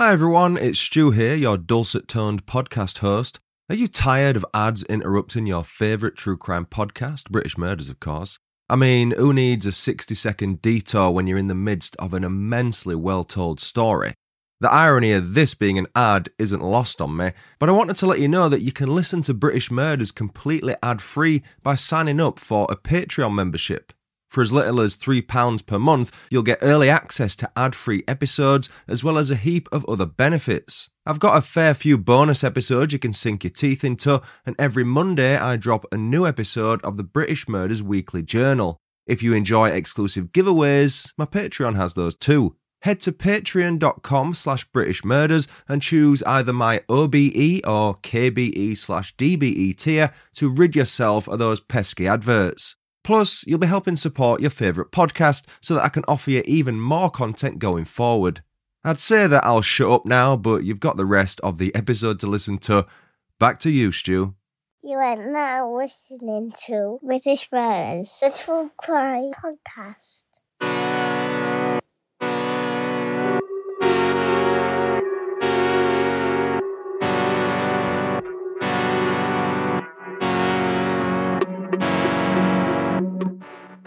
Hi everyone, it's Stu here, your dulcet toned podcast host. Are you tired of ads interrupting your favourite true crime podcast, British Murders, of course? I mean, who needs a 60 second detour when you're in the midst of an immensely well told story? The irony of this being an ad isn't lost on me, but I wanted to let you know that you can listen to British Murders completely ad free by signing up for a Patreon membership. For as little as £3 per month, you'll get early access to ad free episodes as well as a heap of other benefits. I've got a fair few bonus episodes you can sink your teeth into, and every Monday I drop a new episode of the British Murders Weekly Journal. If you enjoy exclusive giveaways, my Patreon has those too head to patreon.com slash British Murders and choose either my OBE or KBE slash DBE tier to rid yourself of those pesky adverts. Plus, you'll be helping support your favourite podcast so that I can offer you even more content going forward. I'd say that I'll shut up now, but you've got the rest of the episode to listen to. Back to you, Stu. You are now listening to British Murders, the True Crime Podcast.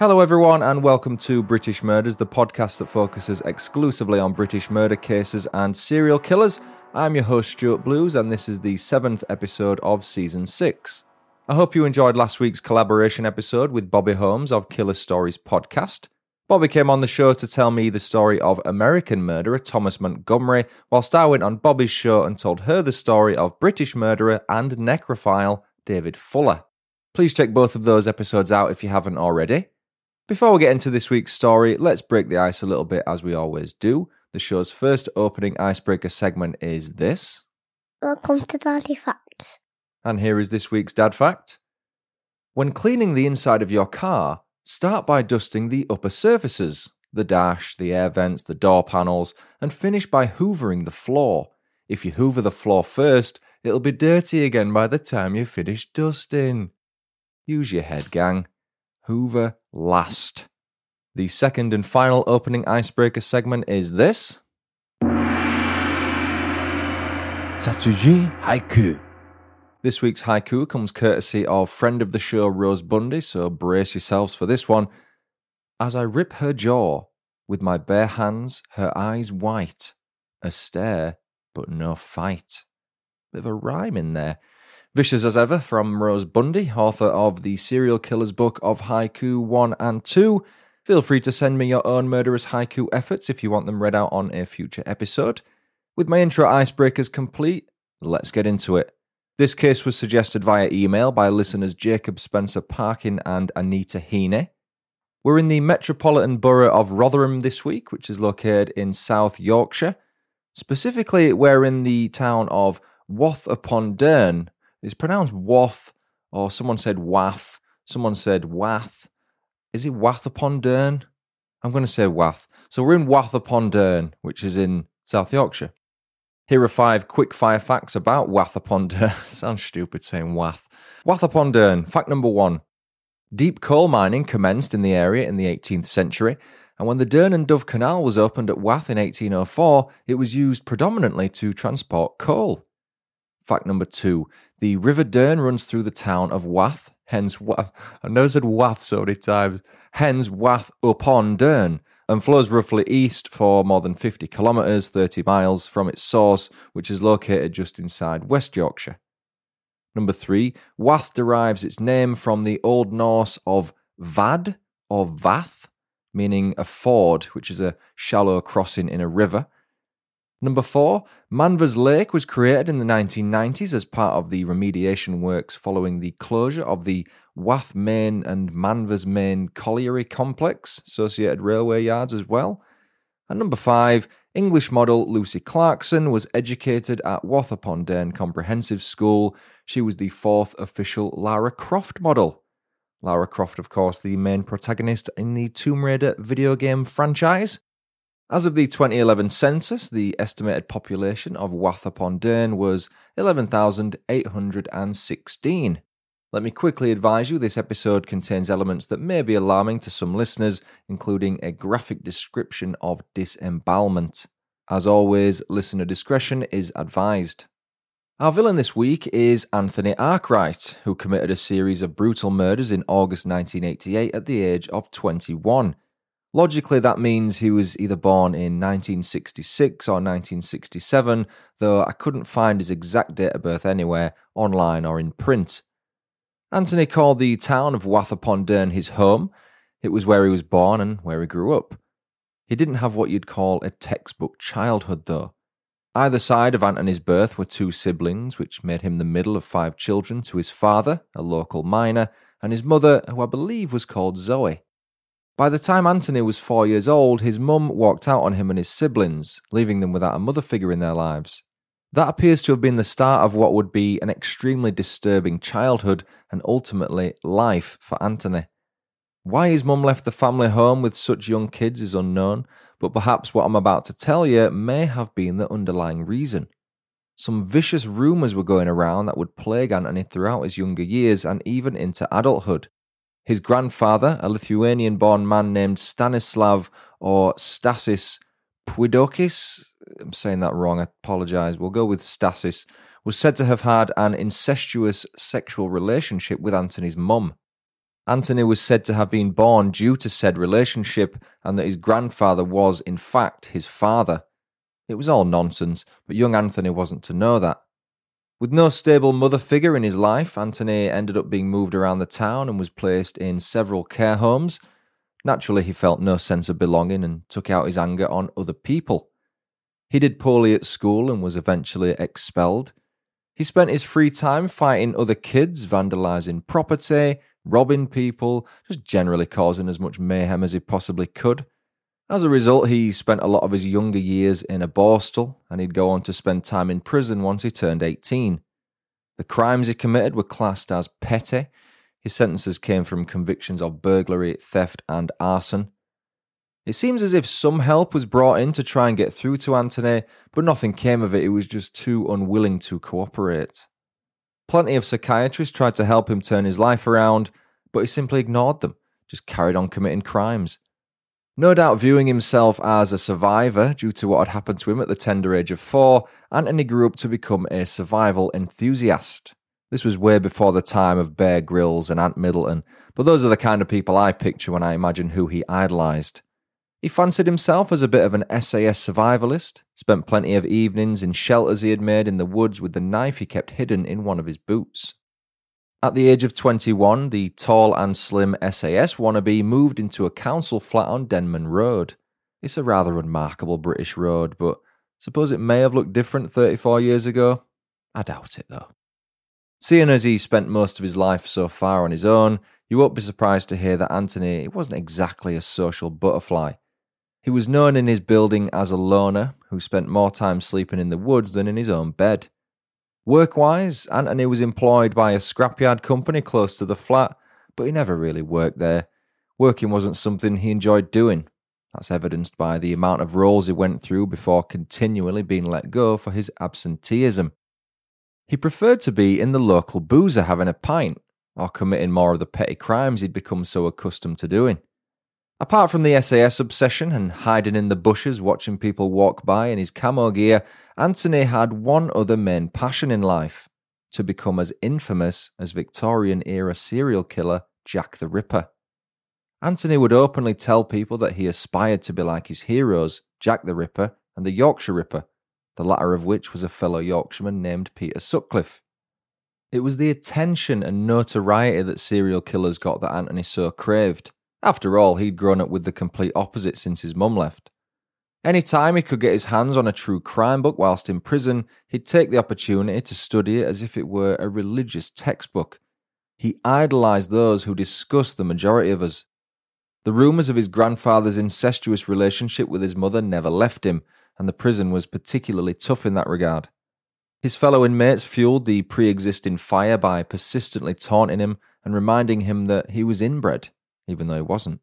Hello, everyone, and welcome to British Murders, the podcast that focuses exclusively on British murder cases and serial killers. I'm your host, Stuart Blues, and this is the seventh episode of season six. I hope you enjoyed last week's collaboration episode with Bobby Holmes of Killer Stories podcast. Bobby came on the show to tell me the story of American murderer Thomas Montgomery, whilst I went on Bobby's show and told her the story of British murderer and necrophile David Fuller. Please check both of those episodes out if you haven't already. Before we get into this week's story, let's break the ice a little bit as we always do. The show's first opening icebreaker segment is this. Welcome to Daddy Facts. And here is this week's dad fact. When cleaning the inside of your car, start by dusting the upper surfaces, the dash, the air vents, the door panels, and finish by hoovering the floor. If you hoover the floor first, it'll be dirty again by the time you finish dusting. Use your head, gang. Hoover last. The second and final opening icebreaker segment is this. Satsuji Haiku. This week's haiku comes courtesy of friend of the show Rose Bundy, so brace yourselves for this one. As I rip her jaw, with my bare hands, her eyes white, a stare, but no fight. Bit of a rhyme in there. Vicious as ever from Rose Bundy, author of the serial killer's book of haiku 1 and 2. Feel free to send me your own murderous haiku efforts if you want them read out on a future episode. With my intro icebreakers complete, let's get into it. This case was suggested via email by listeners Jacob Spencer Parkin and Anita Heaney. We're in the metropolitan borough of Rotherham this week, which is located in South Yorkshire. Specifically, we're in the town of Wath upon Dearne, it's pronounced Wath, or someone said Wath, someone said Wath. Is it Wath upon Dearne? I'm going to say Wath. So we're in Wath upon Dearne, which is in South Yorkshire. Here are five quick fire facts about Wath upon Dearne. Sounds stupid saying Wath. Wath upon Dearne. Fact number one. Deep coal mining commenced in the area in the 18th century, and when the Dearne and Dove Canal was opened at Wath in 1804, it was used predominantly to transport coal. Fact number two the River Dearne runs through the town of Wath, hence, Wath. I've never said Wath so many times, hence Wath upon Dearne, and flows roughly east for more than 50 kilometres, 30 miles from its source, which is located just inside West Yorkshire. Number three, Wath derives its name from the Old Norse of vad or vath, meaning a ford, which is a shallow crossing in a river. Number four, Manvers Lake was created in the 1990s as part of the remediation works following the closure of the Wath Main and Manvers Main colliery complex, associated railway yards as well. And number five, English model Lucy Clarkson was educated at Wath upon Dearne Comprehensive School. She was the fourth official Lara Croft model. Lara Croft, of course, the main protagonist in the Tomb Raider video game franchise. As of the 2011 census, the estimated population of Wath upon Dearne was 11,816. Let me quickly advise you this episode contains elements that may be alarming to some listeners, including a graphic description of disembowelment. As always, listener discretion is advised. Our villain this week is Anthony Arkwright, who committed a series of brutal murders in August 1988 at the age of 21. Logically, that means he was either born in 1966 or 1967, though I couldn't find his exact date of birth anywhere, online or in print. Anthony called the town of Wath upon Dearne his home. It was where he was born and where he grew up. He didn't have what you'd call a textbook childhood, though. Either side of Anthony's birth were two siblings, which made him the middle of five children to his father, a local miner, and his mother, who I believe was called Zoe. By the time Anthony was four years old, his mum walked out on him and his siblings, leaving them without a mother figure in their lives. That appears to have been the start of what would be an extremely disturbing childhood and ultimately life for Anthony. Why his mum left the family home with such young kids is unknown, but perhaps what I'm about to tell you may have been the underlying reason. Some vicious rumours were going around that would plague Anthony throughout his younger years and even into adulthood. His grandfather, a Lithuanian born man named Stanislav or Stasys Puidokis, I'm saying that wrong, I apologise, we'll go with Stasys, was said to have had an incestuous sexual relationship with Anthony's mum. Anthony was said to have been born due to said relationship and that his grandfather was, in fact, his father. It was all nonsense, but young Anthony wasn't to know that. With no stable mother figure in his life, Anthony ended up being moved around the town and was placed in several care homes. Naturally, he felt no sense of belonging and took out his anger on other people. He did poorly at school and was eventually expelled. He spent his free time fighting other kids, vandalizing property, robbing people, just generally causing as much mayhem as he possibly could. As a result, he spent a lot of his younger years in a borstal, and he'd go on to spend time in prison once he turned 18. The crimes he committed were classed as petty. His sentences came from convictions of burglary, theft, and arson. It seems as if some help was brought in to try and get through to Anthony, but nothing came of it. He was just too unwilling to cooperate. Plenty of psychiatrists tried to help him turn his life around, but he simply ignored them, just carried on committing crimes. No doubt viewing himself as a survivor due to what had happened to him at the tender age of four, Anthony grew up to become a survival enthusiast. This was way before the time of Bear Grylls and Ant Middleton, but those are the kind of people I picture when I imagine who he idolised. He fancied himself as a bit of an SAS survivalist, spent plenty of evenings in shelters he had made in the woods with the knife he kept hidden in one of his boots. At the age of 21, the tall and slim SAS wannabe moved into a council flat on Denman Road. It's a rather remarkable British road, but suppose it may have looked different 34 years ago? I doubt it, though. Seeing as he spent most of his life so far on his own, you won't be surprised to hear that Anthony wasn't exactly a social butterfly. He was known in his building as a loner who spent more time sleeping in the woods than in his own bed. Work wise, Anthony was employed by a scrapyard company close to the flat, but he never really worked there. Working wasn't something he enjoyed doing. That's evidenced by the amount of roles he went through before continually being let go for his absenteeism. He preferred to be in the local boozer having a pint, or committing more of the petty crimes he'd become so accustomed to doing. Apart from the SAS obsession and hiding in the bushes watching people walk by in his camo gear, Anthony had one other main passion in life to become as infamous as Victorian era serial killer Jack the Ripper. Anthony would openly tell people that he aspired to be like his heroes, Jack the Ripper and the Yorkshire Ripper, the latter of which was a fellow Yorkshireman named Peter Sutcliffe. It was the attention and notoriety that serial killers got that Anthony so craved. After all, he'd grown up with the complete opposite since his mum left. Any time he could get his hands on a true crime book whilst in prison, he'd take the opportunity to study it as if it were a religious textbook. He idolised those who disgust the majority of us. The rumours of his grandfather's incestuous relationship with his mother never left him, and the prison was particularly tough in that regard. His fellow inmates fueled the pre existing fire by persistently taunting him and reminding him that he was inbred even though he wasn't.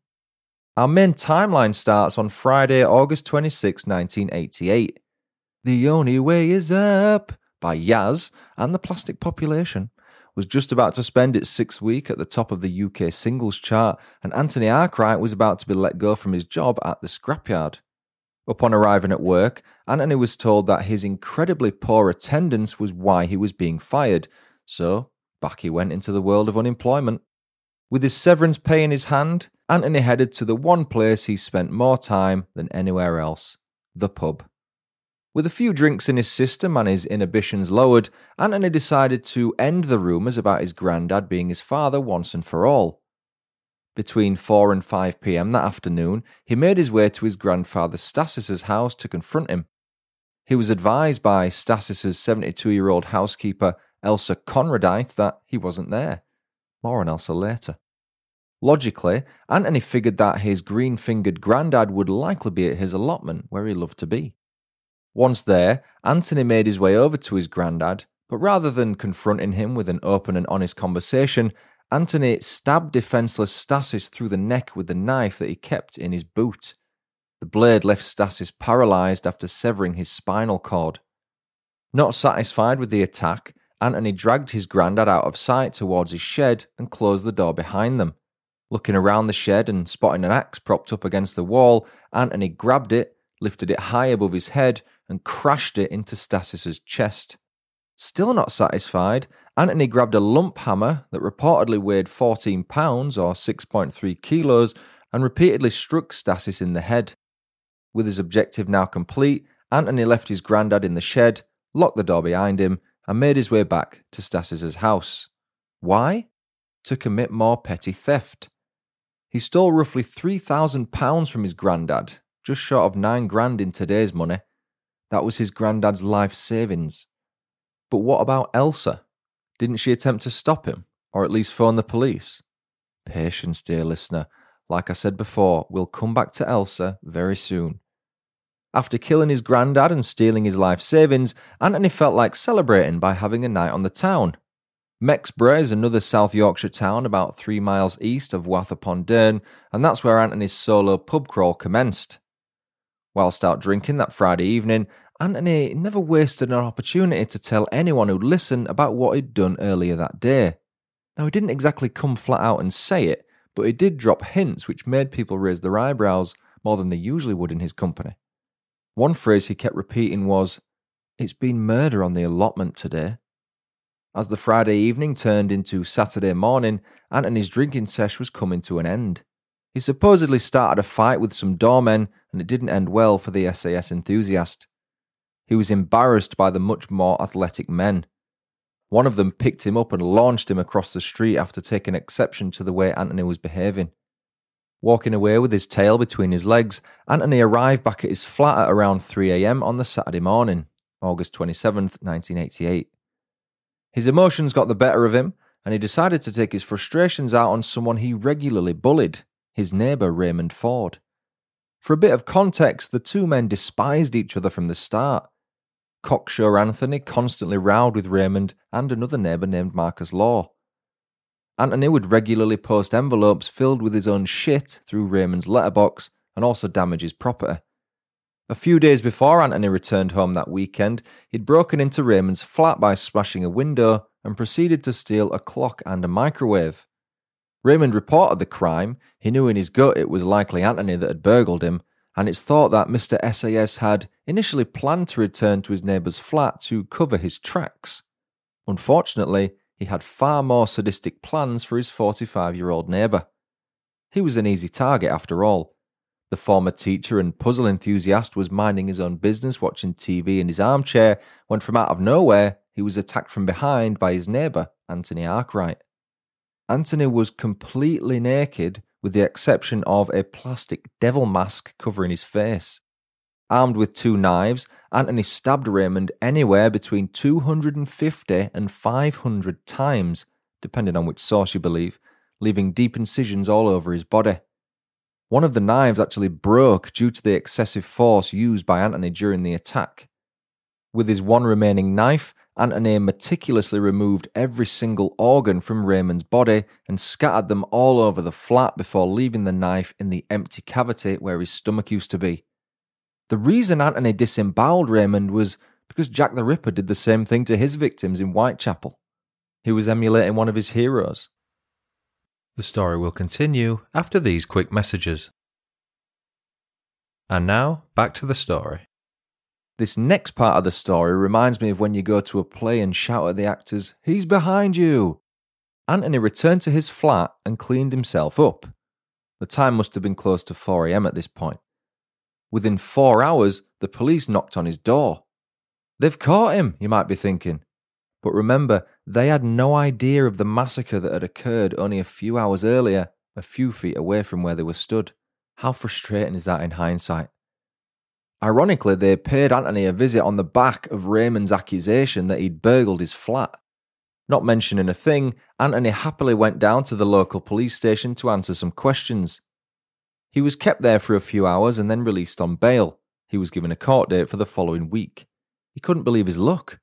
Our main timeline starts on Friday, August 26, 1988. The Only Way Is Up by Yazz and the Plastic Population was just about to spend its sixth week at the top of the UK singles chart, and Anthony Arkwright was about to be let go from his job at the scrapyard. Upon arriving at work, Anthony was told that his incredibly poor attendance was why he was being fired, so back he went into the world of unemployment. With his severance pay in his hand, Anthony headed to the one place he spent more time than anywhere else the pub. With a few drinks in his system and his inhibitions lowered, Anthony decided to end the rumours about his granddad being his father once and for all. Between 4 and 5 pm that afternoon, he made his way to his grandfather Stasys's house to confront him. He was advised by Stasys's 72 year old housekeeper, Elsa Konradite, that he wasn't there. More on Elsa later. Logically, Anthony figured that his green fingered granddad would likely be at his allotment where he loved to be. Once there, Anthony made his way over to his granddad, but rather than confronting him with an open and honest conversation, Anthony stabbed defenseless Stasys through the neck with the knife that he kept in his boot. The blade left Stasys paralyzed after severing his spinal cord. Not satisfied with the attack, Anthony dragged his granddad out of sight towards his shed and closed the door behind them. Looking around the shed and spotting an axe propped up against the wall, Anthony grabbed it, lifted it high above his head, and crashed it into Stasys's chest. Still not satisfied, Anthony grabbed a lump hammer that reportedly weighed 14 pounds or 6.3 kilos and repeatedly struck Stasys in the head. With his objective now complete, Anthony left his granddad in the shed, locked the door behind him, and made his way back to Stasys's house. Why? To commit more petty theft. He stole roughly £3,000 from his granddad, just short of nine grand in today's money. That was his granddad's life savings. But what about Elsa? Didn't she attempt to stop him, or at least phone the police? Patience, dear listener. Like I said before, we'll come back to Elsa very soon. After killing his granddad and stealing his life savings, Anthony felt like celebrating by having a night on the town. Mexborough is another South Yorkshire town about three miles east of Wath upon Dearne, and that's where Anthony's solo pub crawl commenced. Whilst out drinking that Friday evening, Anthony never wasted an opportunity to tell anyone who'd listen about what he'd done earlier that day. Now, he didn't exactly come flat out and say it, but he did drop hints which made people raise their eyebrows more than they usually would in his company. One phrase he kept repeating was, It's been murder on the allotment today. As the Friday evening turned into Saturday morning, Anthony's drinking sesh was coming to an end. He supposedly started a fight with some doormen, and it didn't end well for the SAS enthusiast. He was embarrassed by the much more athletic men. One of them picked him up and launched him across the street after taking exception to the way Anthony was behaving. Walking away with his tail between his legs, Anthony arrived back at his flat at around 3am on the Saturday morning, August 27th, 1988. His emotions got the better of him, and he decided to take his frustrations out on someone he regularly bullied, his neighbour Raymond Ford. For a bit of context, the two men despised each other from the start. Cocksure Anthony constantly rowed with Raymond and another neighbour named Marcus Law. Anthony would regularly post envelopes filled with his own shit through Raymond's letterbox and also damage his property. A few days before Anthony returned home that weekend, he'd broken into Raymond's flat by smashing a window and proceeded to steal a clock and a microwave. Raymond reported the crime. He knew in his gut it was likely Anthony that had burgled him, and it's thought that Mr. SAS had initially planned to return to his neighbour's flat to cover his tracks. Unfortunately, he had far more sadistic plans for his 45 year old neighbour. He was an easy target after all. The former teacher and puzzle enthusiast was minding his own business, watching TV in his armchair, when from out of nowhere he was attacked from behind by his neighbour, Anthony Arkwright. Anthony was completely naked, with the exception of a plastic devil mask covering his face. Armed with two knives, Anthony stabbed Raymond anywhere between 250 and 500 times, depending on which source you believe, leaving deep incisions all over his body. One of the knives actually broke due to the excessive force used by Anthony during the attack. With his one remaining knife, Anthony meticulously removed every single organ from Raymond's body and scattered them all over the flat before leaving the knife in the empty cavity where his stomach used to be. The reason Anthony disemboweled Raymond was because Jack the Ripper did the same thing to his victims in Whitechapel. He was emulating one of his heroes. The story will continue after these quick messages. And now, back to the story. This next part of the story reminds me of when you go to a play and shout at the actors, He's behind you! Anthony returned to his flat and cleaned himself up. The time must have been close to 4am at this point. Within four hours, the police knocked on his door. They've caught him, you might be thinking. But remember, they had no idea of the massacre that had occurred only a few hours earlier, a few feet away from where they were stood. How frustrating is that in hindsight? Ironically, they paid Anthony a visit on the back of Raymond's accusation that he'd burgled his flat. Not mentioning a thing, Anthony happily went down to the local police station to answer some questions. He was kept there for a few hours and then released on bail. He was given a court date for the following week. He couldn't believe his luck.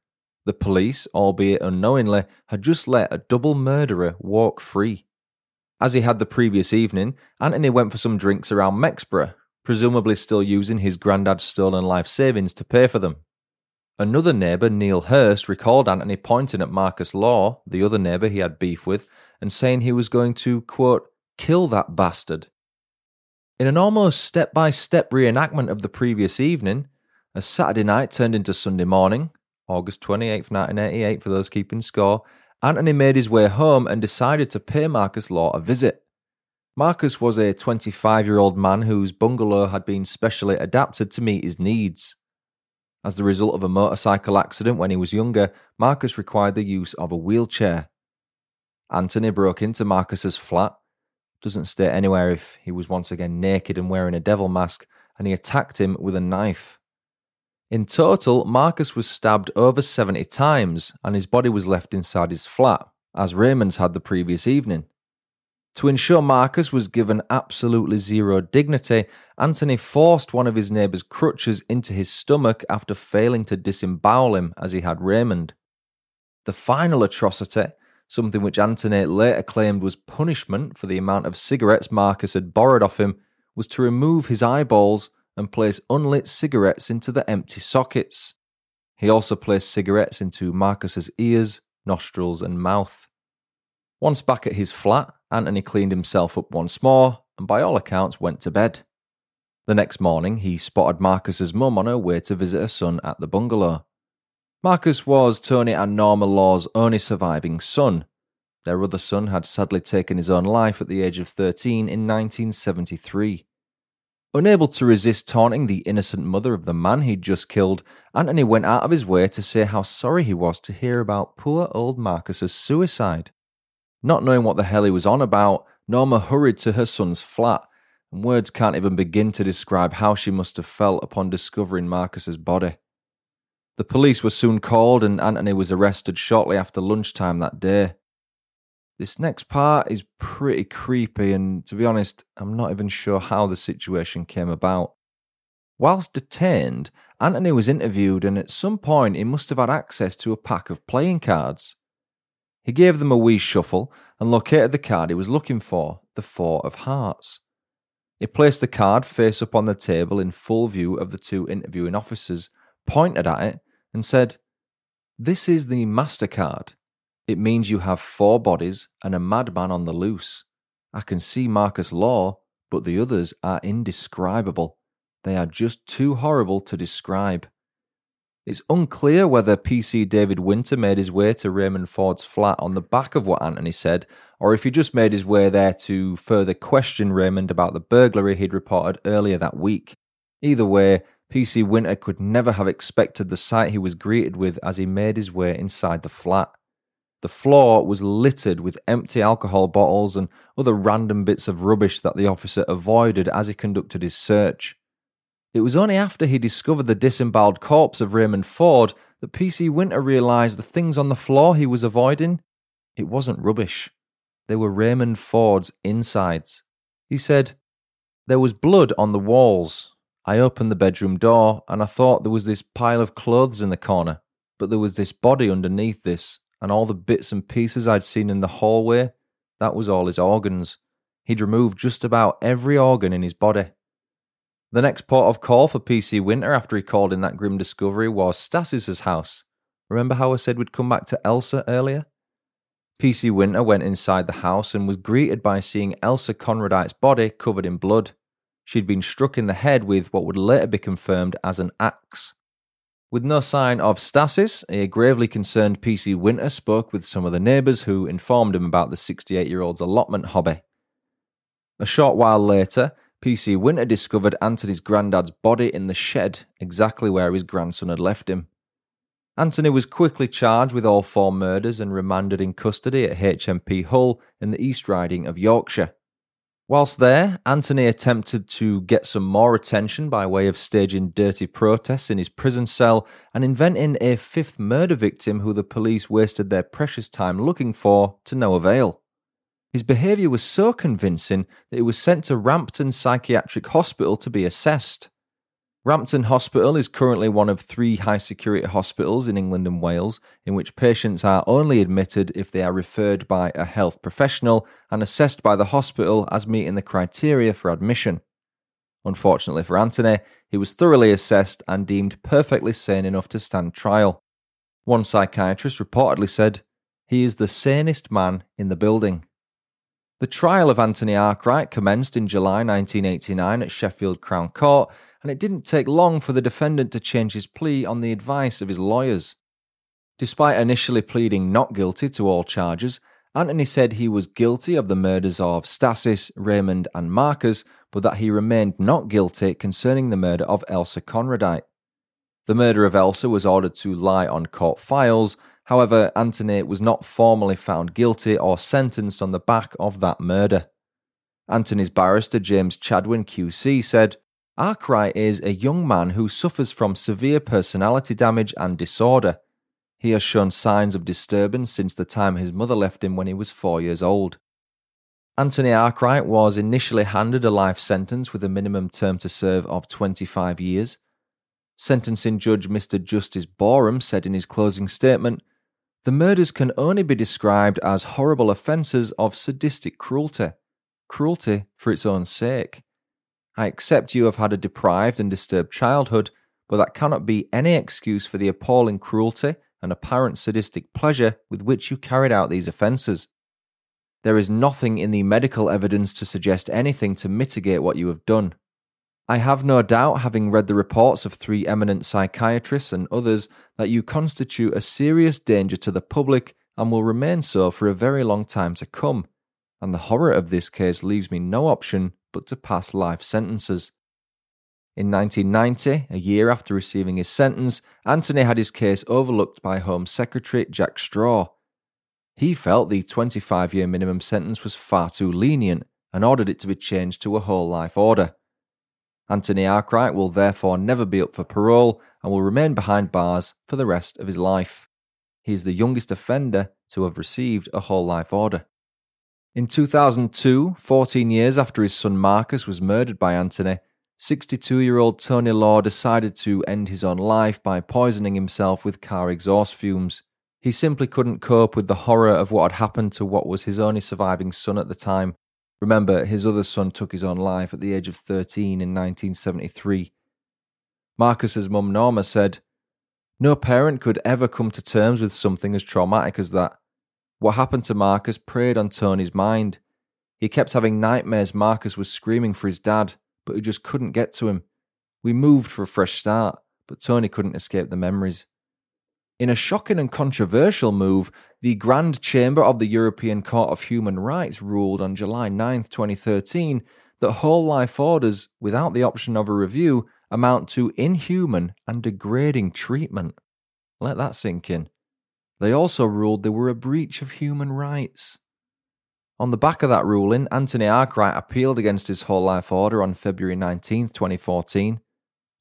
The police, albeit unknowingly, had just let a double murderer walk free. As he had the previous evening, Anthony went for some drinks around Mexborough, presumably still using his granddad's stolen life savings to pay for them. Another neighbour, Neil Hurst, recalled Anthony pointing at Marcus Law, the other neighbour he had beef with, and saying he was going to, quote, kill that bastard. In an almost step by step reenactment of the previous evening, as Saturday night turned into Sunday morning, August 28, 1988, for those keeping score, Anthony made his way home and decided to pay Marcus Law a visit. Marcus was a 25 year old man whose bungalow had been specially adapted to meet his needs. As the result of a motorcycle accident when he was younger, Marcus required the use of a wheelchair. Anthony broke into Marcus's flat. Doesn't state anywhere if he was once again naked and wearing a devil mask, and he attacked him with a knife. In total, Marcus was stabbed over 70 times and his body was left inside his flat, as Raymond's had the previous evening. To ensure Marcus was given absolutely zero dignity, Anthony forced one of his neighbour's crutches into his stomach after failing to disembowel him as he had Raymond. The final atrocity, something which Anthony later claimed was punishment for the amount of cigarettes Marcus had borrowed off him, was to remove his eyeballs and place unlit cigarettes into the empty sockets. He also placed cigarettes into Marcus's ears, nostrils, and mouth. Once back at his flat, Anthony cleaned himself up once more and, by all accounts, went to bed. The next morning, he spotted Marcus's mum on her way to visit her son at the bungalow. Marcus was Tony and Norma Law's only surviving son. Their other son had sadly taken his own life at the age of 13 in 1973. Unable to resist taunting the innocent mother of the man he'd just killed, Anthony went out of his way to say how sorry he was to hear about poor old Marcus's suicide. Not knowing what the hell he was on about, Norma hurried to her son's flat, and words can't even begin to describe how she must have felt upon discovering Marcus's body. The police were soon called, and Anthony was arrested shortly after lunchtime that day. This next part is pretty creepy, and to be honest, I'm not even sure how the situation came about. Whilst detained, Anthony was interviewed, and at some point he must have had access to a pack of playing cards. He gave them a wee shuffle and located the card he was looking for, the Four of Hearts. He placed the card face up on the table in full view of the two interviewing officers, pointed at it, and said, This is the MasterCard. It means you have four bodies and a madman on the loose. I can see Marcus Law, but the others are indescribable. They are just too horrible to describe. It's unclear whether PC David Winter made his way to Raymond Ford's flat on the back of what Anthony said, or if he just made his way there to further question Raymond about the burglary he'd reported earlier that week. Either way, PC Winter could never have expected the sight he was greeted with as he made his way inside the flat. The floor was littered with empty alcohol bottles and other random bits of rubbish that the officer avoided as he conducted his search. It was only after he discovered the disemboweled corpse of Raymond Ford that PC Winter realised the things on the floor he was avoiding. It wasn't rubbish. They were Raymond Ford's insides. He said, There was blood on the walls. I opened the bedroom door and I thought there was this pile of clothes in the corner, but there was this body underneath this, and all the bits and pieces I'd seen in the hallway, that was all his organs. He'd removed just about every organ in his body. The next port of call for PC Winter after he called in that grim discovery was Stasys's house. Remember how I said we'd come back to Elsa earlier? PC Winter went inside the house and was greeted by seeing Elsa Konradite's body covered in blood. She'd been struck in the head with what would later be confirmed as an axe. With no sign of Stasys, a gravely concerned PC Winter spoke with some of the neighbours who informed him about the 68 year old's allotment hobby. A short while later, PC Winter discovered Anthony's granddad's body in the shed, exactly where his grandson had left him. Anthony was quickly charged with all four murders and remanded in custody at HMP Hull in the East Riding of Yorkshire. Whilst there, Anthony attempted to get some more attention by way of staging dirty protests in his prison cell and inventing a fifth murder victim who the police wasted their precious time looking for to no avail. His behaviour was so convincing that he was sent to Rampton Psychiatric Hospital to be assessed. Rampton Hospital is currently one of three high security hospitals in England and Wales in which patients are only admitted if they are referred by a health professional and assessed by the hospital as meeting the criteria for admission. Unfortunately for Anthony, he was thoroughly assessed and deemed perfectly sane enough to stand trial. One psychiatrist reportedly said, He is the sanest man in the building. The trial of Anthony Arkwright commenced in July 1989 at Sheffield Crown Court and it didn't take long for the defendant to change his plea on the advice of his lawyers. Despite initially pleading not guilty to all charges, Anthony said he was guilty of the murders of Stasys, Raymond, and Marcus, but that he remained not guilty concerning the murder of Elsa Konradite. The murder of Elsa was ordered to lie on court files, however, Anthony was not formally found guilty or sentenced on the back of that murder. Anthony's barrister James Chadwin QC said, Arkwright is a young man who suffers from severe personality damage and disorder. He has shown signs of disturbance since the time his mother left him when he was four years old. Anthony Arkwright was initially handed a life sentence with a minimum term to serve of 25 years. Sentencing judge Mr. Justice Boreham said in his closing statement The murders can only be described as horrible offences of sadistic cruelty, cruelty for its own sake. I accept you have had a deprived and disturbed childhood, but that cannot be any excuse for the appalling cruelty and apparent sadistic pleasure with which you carried out these offences. There is nothing in the medical evidence to suggest anything to mitigate what you have done. I have no doubt, having read the reports of three eminent psychiatrists and others, that you constitute a serious danger to the public and will remain so for a very long time to come. And the horror of this case leaves me no option but to pass life sentences. In 1990, a year after receiving his sentence, Anthony had his case overlooked by Home Secretary Jack Straw. He felt the 25 year minimum sentence was far too lenient and ordered it to be changed to a whole life order. Anthony Arkwright will therefore never be up for parole and will remain behind bars for the rest of his life. He is the youngest offender to have received a whole life order. In 2002, 14 years after his son Marcus was murdered by Anthony, 62 year old Tony Law decided to end his own life by poisoning himself with car exhaust fumes. He simply couldn't cope with the horror of what had happened to what was his only surviving son at the time. Remember, his other son took his own life at the age of 13 in 1973. Marcus's mum Norma said, No parent could ever come to terms with something as traumatic as that. What happened to Marcus preyed on Tony's mind. He kept having nightmares Marcus was screaming for his dad, but he just couldn't get to him. We moved for a fresh start, but Tony couldn't escape the memories. In a shocking and controversial move, the Grand Chamber of the European Court of Human Rights ruled on July 9, 2013, that whole life orders, without the option of a review, amount to inhuman and degrading treatment. Let that sink in. They also ruled they were a breach of human rights. On the back of that ruling, Anthony Arkwright appealed against his whole life order on February 19, 2014.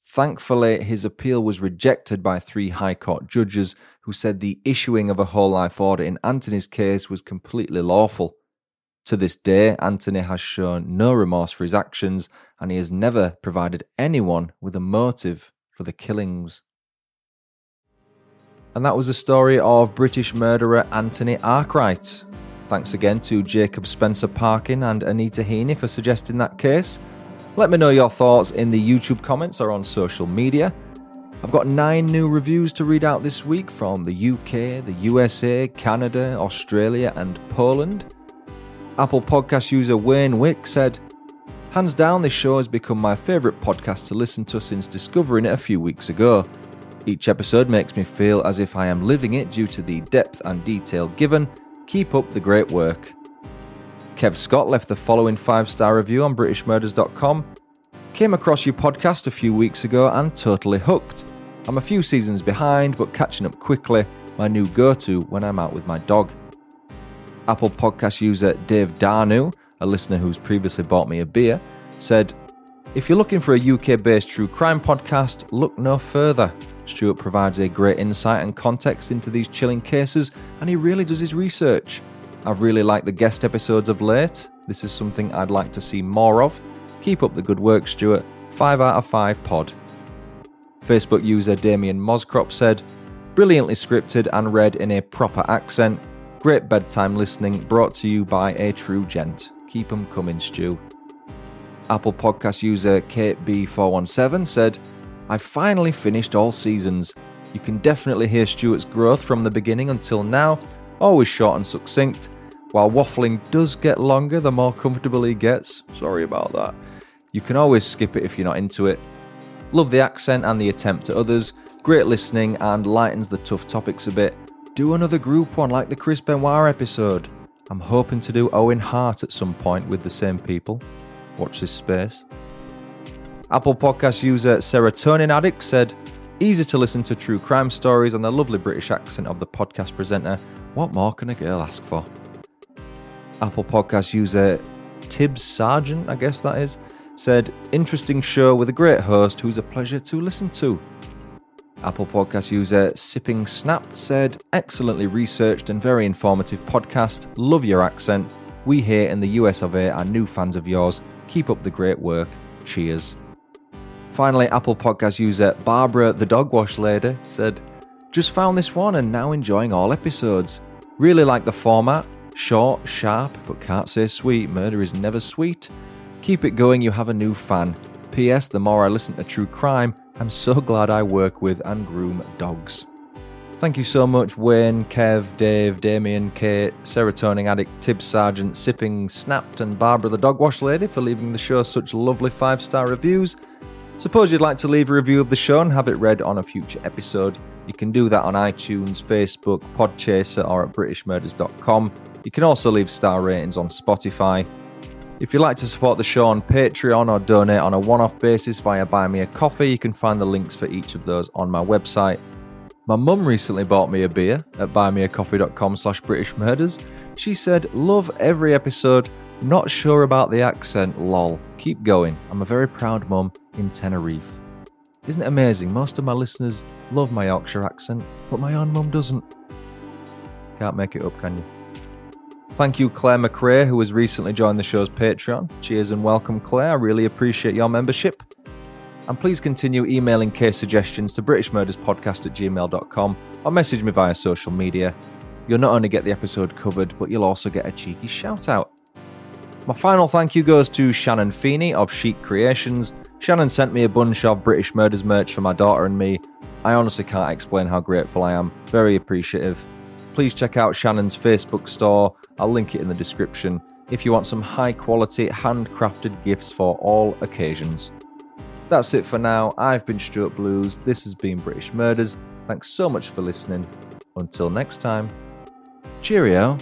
Thankfully, his appeal was rejected by three High Court judges who said the issuing of a whole life order in Anthony's case was completely lawful. To this day, Anthony has shown no remorse for his actions and he has never provided anyone with a motive for the killings. And that was the story of British murderer Anthony Arkwright. Thanks again to Jacob Spencer Parkin and Anita Heaney for suggesting that case. Let me know your thoughts in the YouTube comments or on social media. I've got nine new reviews to read out this week from the UK, the USA, Canada, Australia, and Poland. Apple Podcast user Wayne Wick said, Hands down, this show has become my favourite podcast to listen to since discovering it a few weeks ago. Each episode makes me feel as if I am living it due to the depth and detail given. Keep up the great work. Kev Scott left the following five star review on BritishMurders.com. Came across your podcast a few weeks ago and totally hooked. I'm a few seasons behind, but catching up quickly, my new go to when I'm out with my dog. Apple Podcast user Dave Darnu, a listener who's previously bought me a beer, said, If you're looking for a UK based true crime podcast, look no further. Stuart provides a great insight and context into these chilling cases, and he really does his research. I've really liked the guest episodes of late. This is something I'd like to see more of. Keep up the good work, Stuart. 5 out of 5 pod. Facebook user Damien Moscrop said, Brilliantly scripted and read in a proper accent. Great bedtime listening brought to you by a true gent. Keep 'em coming, Stu. Apple Podcast user Kate B417 said, I finally finished all seasons. You can definitely hear Stuart's growth from the beginning until now, always short and succinct. While waffling does get longer the more comfortable he gets, sorry about that. You can always skip it if you're not into it. Love the accent and the attempt at others, great listening and lightens the tough topics a bit. Do another group one like the Chris Benoit episode. I'm hoping to do Owen Hart at some point with the same people. Watch this space. Apple Podcast user Serotonin Addict said, Easy to listen to true crime stories and the lovely British accent of the podcast presenter. What more can a girl ask for? Apple Podcast user Tibbs Sargent, I guess that is, said, Interesting show with a great host who's a pleasure to listen to. Apple Podcast user Sipping Snapped said, Excellently researched and very informative podcast. Love your accent. We here in the US of A are new fans of yours. Keep up the great work. Cheers. Finally, Apple Podcast user Barbara the Dog Wash Lady said, Just found this one and now enjoying all episodes. Really like the format. Short, sharp, but can't say sweet. Murder is never sweet. Keep it going, you have a new fan. P.S. The more I listen to true crime, I'm so glad I work with and groom dogs. Thank you so much, Wayne, Kev, Dave, Damien, Kate, Serotonin Addict, Tibbs Sargent, Sipping, Snapped, and Barbara the Dog Wash Lady for leaving the show such lovely five star reviews. Suppose you'd like to leave a review of the show and have it read on a future episode. You can do that on iTunes, Facebook, Podchaser, or at BritishMurders.com. You can also leave star ratings on Spotify. If you'd like to support the show on Patreon or donate on a one off basis via Buy Me a Coffee, you can find the links for each of those on my website. My mum recently bought me a beer at buymeacoffee.com slash British Murders. She said, Love every episode, not sure about the accent, lol. Keep going. I'm a very proud mum in Tenerife. Isn't it amazing? Most of my listeners love my Yorkshire accent, but my own mum doesn't. Can't make it up, can you? Thank you, Claire McRae, who has recently joined the show's Patreon. Cheers and welcome, Claire. I really appreciate your membership. And please continue emailing case suggestions to BritishMurdersPodcast at gmail.com or message me via social media. You'll not only get the episode covered, but you'll also get a cheeky shout out. My final thank you goes to Shannon Feeney of Chic Creations. Shannon sent me a bunch of British Murders merch for my daughter and me. I honestly can't explain how grateful I am. Very appreciative. Please check out Shannon's Facebook store. I'll link it in the description if you want some high quality handcrafted gifts for all occasions. That's it for now. I've been Stuart Blues. This has been British Murders. Thanks so much for listening. Until next time, cheerio.